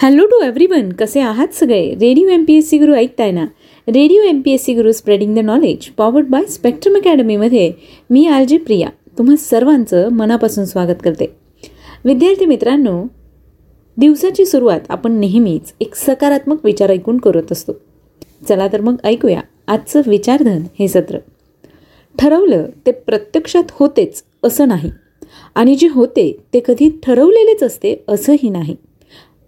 Hello to every one कसे आहात सगळे? Radio M P S C Guru ऐकताय ना? Radio M P S C Guru spreading the knowledge powered by Spectrum अकॅडमीमध्ये मी R J Priya. तुम्हा सर्वांचं मनापासून स्वागत करते. विद्यार्थी मित्रांनो दिवसाची सुरुवात आपण नेहमीच एक सकारात्मक विचार ऐकून करत असतो. चला तर मग ऐकूया आजचं विचारधन हे सत्र. ठरवलं ते प्रत्यक्षात होतेच असं नाही. आणि जे होते ते कधी ठरवलेलेच असते असंही नाही.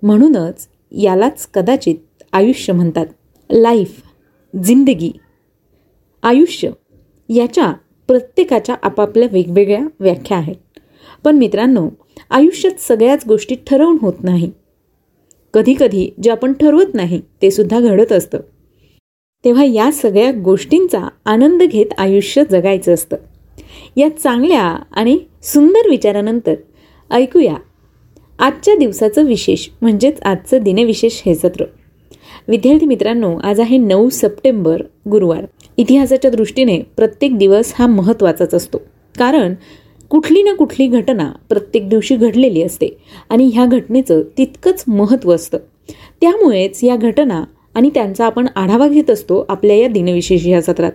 म्हणूनच यालाच कदाचित आयुष्य म्हणतात. लाईफ जिंदगी. आयुष्य याच्या प्रत्येकाच्या आपापल्या वेगवेगळ्या व्याख्या आहेत. पण मित्रांनो आयुष्यात सगळ्याच गोष्टी ठरवून होत नाही. कधीकधी जे आपण ठरवत नाही ते सुद्धा घडत असतं. तेव्हा या सगळ्या गोष्टींचा आनंद घेत आयुष्य जगायचं असतं. या चांगल्या आणि सुंदर विचारानंतर ऐकूया आजच्या दिवसाचं विशेष म्हणजेच आजचं दिनविशेष हे सत्र. विद्यार्थी मित्रांनो आज आहे नऊ सप्टेंबर गुरुवार. इतिहासाच्या दृष्टीने प्रत्येक दिवस हा महत्त्वाचाच असतो. कारण कुठली ना कुठली घटना प्रत्येक दिवशी घडलेली असते आणि ह्या घटनेचं तितकंच महत्त्व असतं. त्यामुळेच या घटना आणि त्यांचा आपण आढावा घेत असतो आपल्या या दिनविशेष ह्या सत्रात.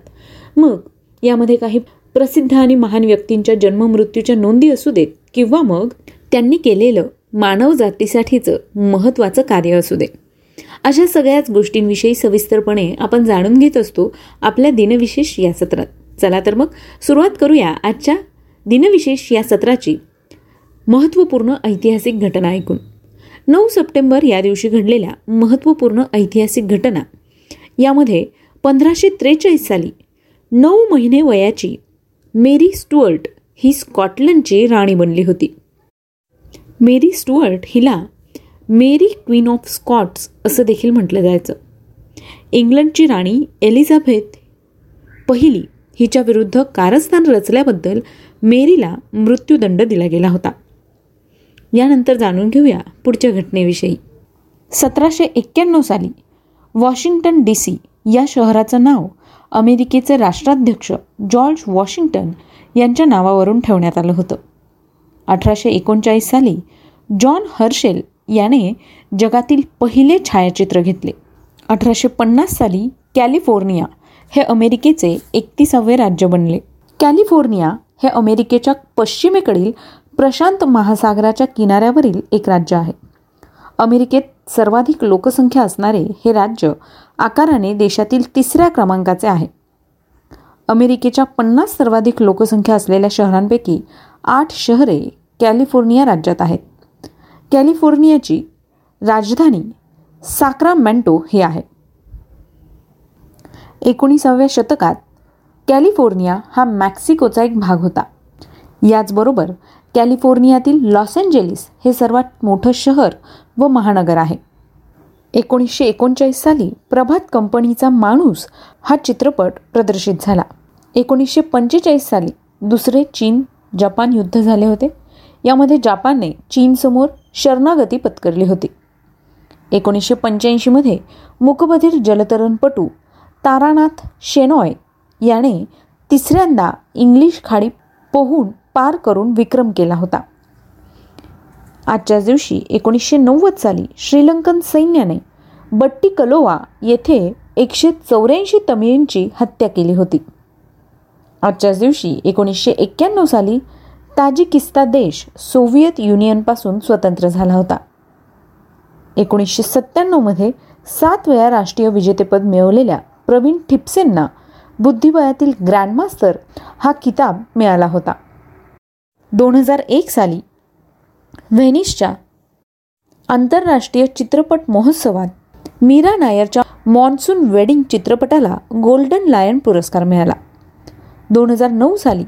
मग यामध्ये काही प्रसिद्ध आणि महान व्यक्तींच्या जन्ममृत्यूच्या नोंदी असू देत किंवा मग त्यांनी केलेलं मानवजातीसाठीचं महत्त्वाचं कार्य असू दे. अशा सगळ्याच गोष्टींविषयी सविस्तरपणे आपण जाणून घेत असतो आपल्या दिनविशेष या सत्रात. चला तर मग सुरुवात करूया आजच्या दिनविशेष या सत्राची महत्त्वपूर्ण ऐतिहासिक घटना ऐकून. नऊ सप्टेंबर या दिवशी घडलेल्या महत्त्वपूर्ण ऐतिहासिक घटना. यामध्ये पंधराशे त्रेचाळीस साली नऊ महिने वयाची मेरी स्टुअर्ट ही स्कॉटलंडची राणी बनली होती. मेरी स्टुअर्ट हिला मेरी क्वीन ऑफ स्कॉट्स असं देखील म्हटलं जायचं. इंग्लंडची राणी एलिझाबेथ पहिली हिच्या विरुद्ध कारस्थान रचल्याबद्दल मेरीला मृत्यूदंड दिला गेला होता. यानंतर जाणून घेऊया पुढच्या घटनेविषयी. सतराशे एक्क्याण्णव साली वॉशिंग्टन डी सी या शहराचं नाव अमेरिकेचे राष्ट्राध्यक्ष जॉर्ज वॉशिंग्टन यांच्या नावावरून ठेवण्यात आलं होतं. अठराशे एकोणचाळीस साली जॉन हर्शेल याने जगातील पहिले छायाचित्र घेतले. अठराशे पन्नास साली कॅलिफोर्निया हे अमेरिकेचे एकतीसावे राज्य बनले. कॅलिफोर्निया हे अमेरिकेच्या पश्चिमेकडील प्रशांत महासागराच्या किनाऱ्यावरील एक राज्य आहे. अमेरिकेत सर्वाधिक लोकसंख्या असणारे हे राज्य आकाराने देशातील तिसऱ्या क्रमांकाचे आहे. अमेरिकेच्या पन्नास सर्वाधिक लोकसंख्या असलेल्या शहरांपैकी आठ शहरे कॅलिफोर्निया राज्यात आहेत. कॅलिफोर्नियाची राजधानी साक्रामेंटो ही आहे. एकोणीसाव्या शतकात कॅलिफोर्निया हा मॅक्सिकोचा एक भाग होता. याचबरोबर कॅलिफोर्नियातील लॉस एंजेलिस हे सर्वात मोठं शहर व महानगर आहे. एकोणीसशे एकोणचाळीस साली प्रभात कंपनीचा माणूस हा चित्रपट प्रदर्शित झाला. एकोणीसशे पंचेचाळीस साली दुसरे चीन जपान युद्ध झाले होते. यामध्ये जापानने चीनसमोर शरणागती पत्करली होती. एकोणीसशे पंच्याऐंशीमध्ये मुकबधीर जलतरणपटू तारानाथ शेनॉय याने तिसऱ्यांदा इंग्लिश खाडी पोहून पार करून विक्रम केला होता. आजच्याच दिवशी एकोणीसशे नव्वद साली श्रीलंकन सैन्याने बट्टी कलोवा येथे एकशे चौऱ्याऐंशी तमिळींची हत्या केली होती. आजच्याच दिवशी एकोणीसशे एक्क्याण्णव साली ताजिकिस्ता देश सोव्हिएत युनियनपासून स्वतंत्र झाला होता. एकोणीसशे सत्त्याण्णवमध्ये सात वेळा राष्ट्रीय विजेतेपद मिळवलेल्या प्रवीण ठिपसेंना बुद्धिबळातील ग्रँडमास्टर हा किताब मिळाला होता. दोन हजार एक साली व्हेनिसच्या आंतरराष्ट्रीय चित्रपट महोत्सवात मीरा नायरच्या मॉन्सून वेडिंग चित्रपटाला गोल्डन लायन पुरस्कार मिळाला. दोन हजार नऊ साली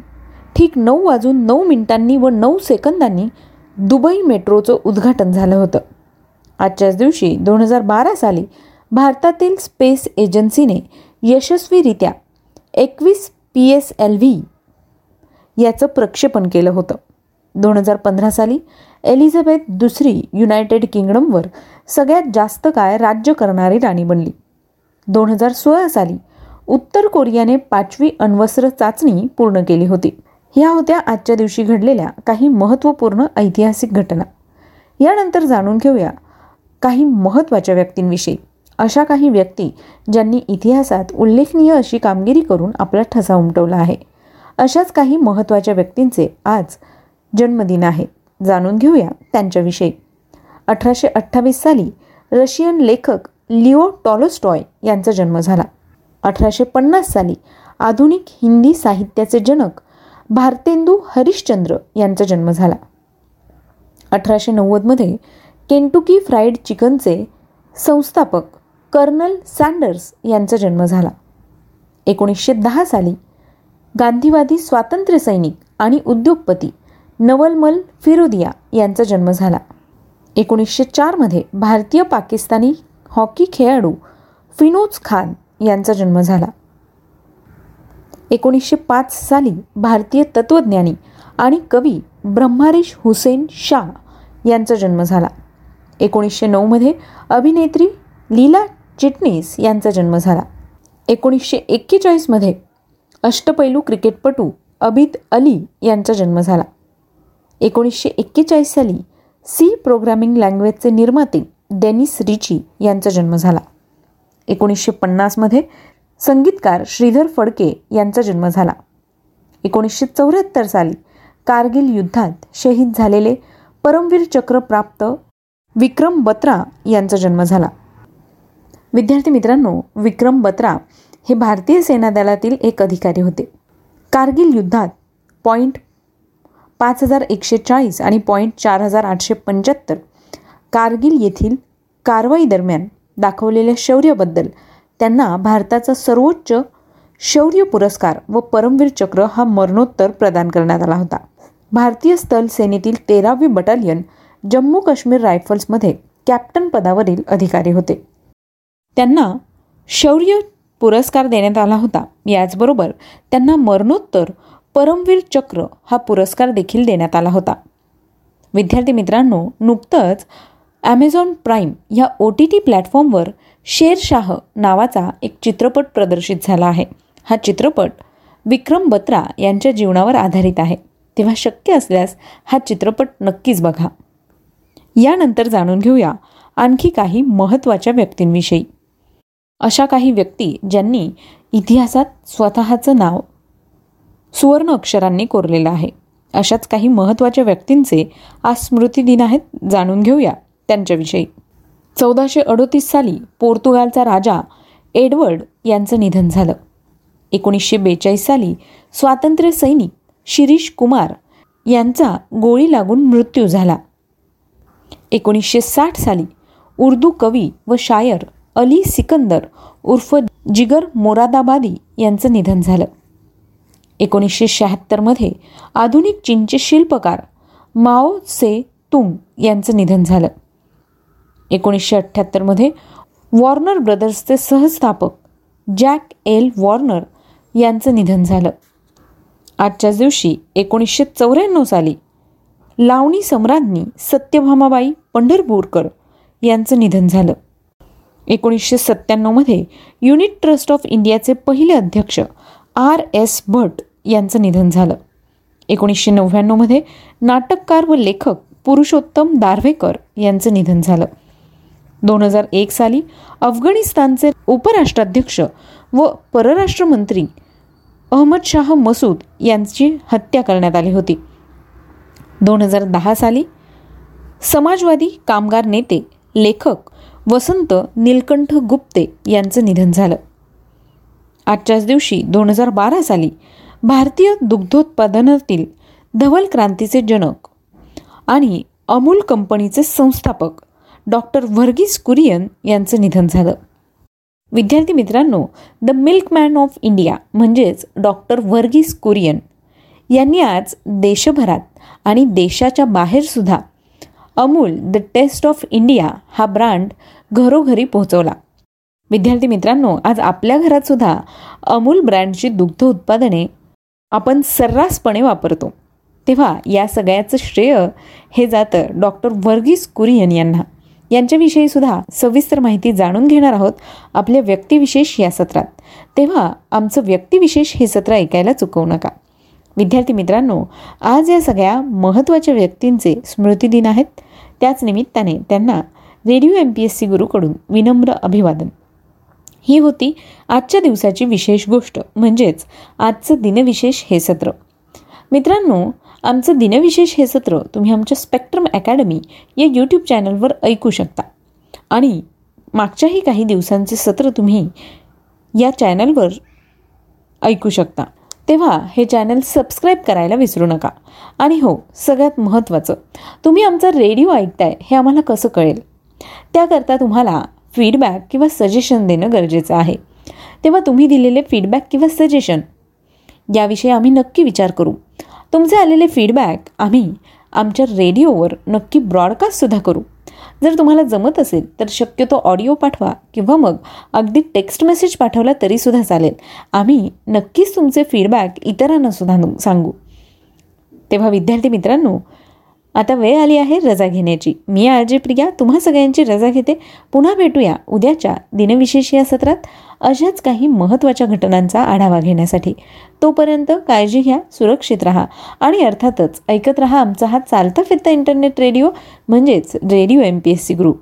ठीक नऊ वाजून नऊ मिनिटांनी व नऊ सेकंदांनी दुबई मेट्रोचं उद्घाटन झालं होतं. आजच्याच दिवशी दोन हजार बारा साली भारतातील स्पेस एजन्सीने यशस्वीरित्या एकवीस पी एस एल व्ही याचं प्रक्षेपण केलं होतं. दोन हजार पंधरा साली एलिझाबेथ दुसरी युनायटेड किंगडमवर सगळ्यात जास्त काळ राज्य करणारी राणी बनली. दोन हजार सोळा साली उत्तर कोरियाने पाचवी अण्वस्त्र चाचणी पूर्ण केली होती. ह्या होत्या आजच्या दिवशी घडलेल्या काही महत्त्वपूर्ण ऐतिहासिक घटना. यानंतर जाणून घेऊया काही महत्त्वाच्या व्यक्तींविषयी. अशा काही व्यक्ती ज्यांनी इतिहासात उल्लेखनीय अशी कामगिरी करून आपला ठसा उमटवला आहे. अशाच काही महत्त्वाच्या व्यक्तींचे आज जन्मदिन आहे. जाणून घेऊया त्यांच्याविषयी. अठराशे अठ्ठावीस साली रशियन लेखक लिओ टॉलोस्टॉय यांचा जन्म झाला. अठराशे पन्नास साली आधुनिक हिंदी साहित्याचे जनक भारतेंदू हरिश्चंद्र यांचा जन्म झाला. अठराशे नव्वदमध्ये केंटुकी फ्राईड चिकनचे संस्थापक कर्नल सँडर्स यांचा जन्म झाला. एकोणीसशे दहा साली गांधीवादी स्वातंत्र्य सैनिक आणि उद्योगपती नवलमल फिरोदिया यांचा जन्म झाला. एकोणीसशे चारमध्ये भारतीय पाकिस्तानी हॉकी खेळाडू फिनोज खान यांचा जन्म झाला. एकोणीसशे पाच साली भारतीय तत्त्वज्ञानी आणि कवी ब्रह्मारिश हुसेन शाह यांचा जन्म झाला. एकोणीसशे नऊमध्ये अभिनेत्री लीला चिटणीस यांचा जन्म झाला. एकोणीसशे एक्केचाळीसमध्ये अष्टपैलू क्रिकेटपटू अबिद अली यांचा जन्म झाला. एकोणीसशे एक्केचाळीस साली सी प्रोग्रामिंग लँग्वेजचे निर्माते डेनिस रिची यांचा जन्म झाला. एकोणीसशे पन्नासमध्ये संगीतकार श्रीधर फडके यांचा जन्म झाला. एकोणीसशे चौऱ्याहत्तर साली कारगिल युद्धात शहीद झालेले परमवीर चक्र प्राप्त विक्रम बत्रा यांचा जन्म झाला. विद्यार्थी मित्रांनो विक्रम बत्रा हे भारतीय सेना दलातील एक अधिकारी होते. कारगिल युद्धात पॉईंट पाच हजार एकशे चाळीस आणि पॉईंट चार हजार आठशे पंच्याहत्तर कारगिल येथील कारवाई दरम्यान दाखवलेल्या शौर्याबद्दल. त्यांना भारताचा सर्वोच्च शौर्य पुरस्कार व परमवीर चक्र हा मरणोत्तर प्रदान करण्यात आला होता. भारतीय स्थल सेनेतील तेरावी बटालियन जम्मू काश्मीर रायफल्समध्ये कॅप्टन पदावरील अधिकारी होते. त्यांना शौर्य पुरस्कार देण्यात आला होता. याचबरोबर त्यांना मरणोत्तर परमवीर चक्र हा पुरस्कार देखील देण्यात आला होता. विद्यार्थी मित्रांनो नुकतंच ॲमेझॉन प्राईम ह्या ओ टी टी प्लॅटफॉर्मवर शेरशाह नावाचा एक चित्रपट प्रदर्शित झाला आहे. हा चित्रपट विक्रम बत्रा यांच्या जीवनावर आधारित आहे. तेव्हा शक्य असल्यास हा चित्रपट नक्कीच बघा. यानंतर जाणून घेऊया आणखी काही महत्त्वाच्या व्यक्तींविषयी. अशा काही व्यक्ती ज्यांनी इतिहासात स्वतःचं नाव सुवर्ण अक्षरांनी कोरलेलं आहे. अशाच काही महत्त्वाच्या व्यक्तींचे आज स्मृतिदिन आहेत जाणून घेऊया. त्यांच्याविषयी. चौदाशे अडोतीस साली पोर्तुगालचा राजा एडवर्ड यांचं निधन झालं. एकोणीसशे बेचाळीस साली स्वातंत्र्य सैनिक शिरीष कुमार यांचा गोळी लागून मृत्यू झाला. एकोणीसशे साठ साली उर्दू कवी व शायर अली सिकंदर उर्फ जिगर मोरादाबादी यांचं निधन झालं. एकोणीसशे शहात्तरमध्ये आधुनिक चीनचे शिल्पकार माओ से तुंग यांचं निधन झालं. एकोणीसशे अठ्ठ्याहत्तरमध्ये वॉर्नर ब्रदर्सचे सहस्थापक जॅक एल वॉर्नर यांचं निधन झालं. आजच्याच दिवशी एकोणीसशे चौऱ्याण्णव साली लावणी सम्राज्ञी सत्यभामाबाई पंढरपूरकर यांचं निधन झालं. एकोणीसशे सत्त्याण्णवमध्ये युनिट ट्रस्ट ऑफ इंडियाचे पहिले अध्यक्ष आर एस भट यांचं निधन झालं. एकोणीसशे नव्याण्णवमध्ये नाटककार व लेखक पुरुषोत्तम दार्वेकर यांचं निधन झालं. दोन हजार एक साली अफगाणिस्तानचे उपराष्ट्राध्यक्ष व परराष्ट्रमंत्री अहमद शाह मसूद यांची हत्या करण्यात आली होती. दोन हजार दहा साली समाजवादी कामगार नेते लेखक वसंत नीलकंठ गुप्ते यांचं निधन झालं. आजच्याच दिवशी दोन हजार बारा साली भारतीय दुग्धोत्पादनातील धवल क्रांतीचे जनक आणि अमूल कंपनीचे संस्थापक डॉक्टर व्हर्गीस कुरियन यांचं निधन झालं. विद्यार्थी मित्रांनो द मिल्कमॅन ऑफ इंडिया म्हणजेच डॉक्टर व्हर्गीस कुरियन यांनी आज देशभरात आणि देशाच्या बाहेरसुद्धा Amul the taste of India हा ब्रँड घरोघरी पोहोचवला. विद्यार्थी मित्रांनो आज आपल्या घरातसुद्धा अमूल ब्रँडची दुग्ध उत्पादने आपण सर्रासपणे वापरतो. तेव्हा या सगळ्याचं श्रेय हे जातं डॉक्टर वर्गीस कुरियन यांना. यांच्याविषयी सुद्धा सविस्तर माहिती जाणून घेणार आहोत आपल्या व्यक्तिविशेष या सत्रात. तेव्हा आमचं व्यक्तिविशेष हे सत्र ऐकायला चुकवू नका. विद्यार्थी मित्रांनो आज या सगळ्या महत्त्वाच्या व्यक्तींचे स्मृतिदिन आहेत. त्याच निमित्ताने त्यांना radio M P S C गुरुकडून विनम्र अभिवादन. ही होती आजच्या दिवसाची विशेष गोष्ट म्हणजेच आजचं दिनविशेष हे सत्र. मित्रांनो आमचं दिनविशेष हे सत्र तुम्ही आमच्या स्पेक्ट्रम अकॅडमी या यूट्यूब चॅनलवर ऐकू शकता. आणि मागच्याही काही दिवसांचे सत्र तुम्ही या चॅनलवर ऐकू शकता. तेव्हा हे चॅनल सबस्क्राईब करायला विसरू नका. आणि हो सगळ्यात महत्त्वाचं तुम्ही आमचा रेडिओ ऐकताय हे आम्हाला कसं कळेल? त्याकरता तुम्हाला फीडबॅक किंवा सजेशन देणं गरजेचं आहे. तेव्हा तुम्ही दिलेले फीडबॅक किंवा सजेशन याविषयी आम्ही नक्की विचार करू. तुमचे आलेले फीडबॅक आम्ही आमच्या रेडिओवर नक्की ब्रॉडकास्टसुद्धा करू. जर तुम्हाला जमत असेल तर शक्यतो ऑडिओ पाठवा किंवा मग अगदी टेक्स्ट मेसेज पाठवला तरीसुद्धा चालेल. आम्ही नक्कीच तुमचे फीडबॅक इतरांना सुद्धा सांगू. तेव्हा विद्यार्थी मित्रांनो आता वेळ आली आहे रजा घेण्याची. मी आरजे प्रिया तुम्हा सगळ्यांची रजा घेते. पुन्हा भेटूया उद्याच्या दिनविशेष या सत्रात. अशाच काही महत्त्वाच्या घटनांचा आढावा घेण्यासाठी. तोपर्यंत काळजी घ्या सुरक्षित राहा आणि अर्थातच ऐकत राहा आमचा हा चालता फिरता इंटरनेट रेडिओ म्हणजेच radio M P S C group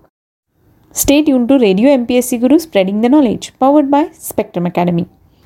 stay युन to radio M P S C Guru spreading the knowledge powered by spectrum academy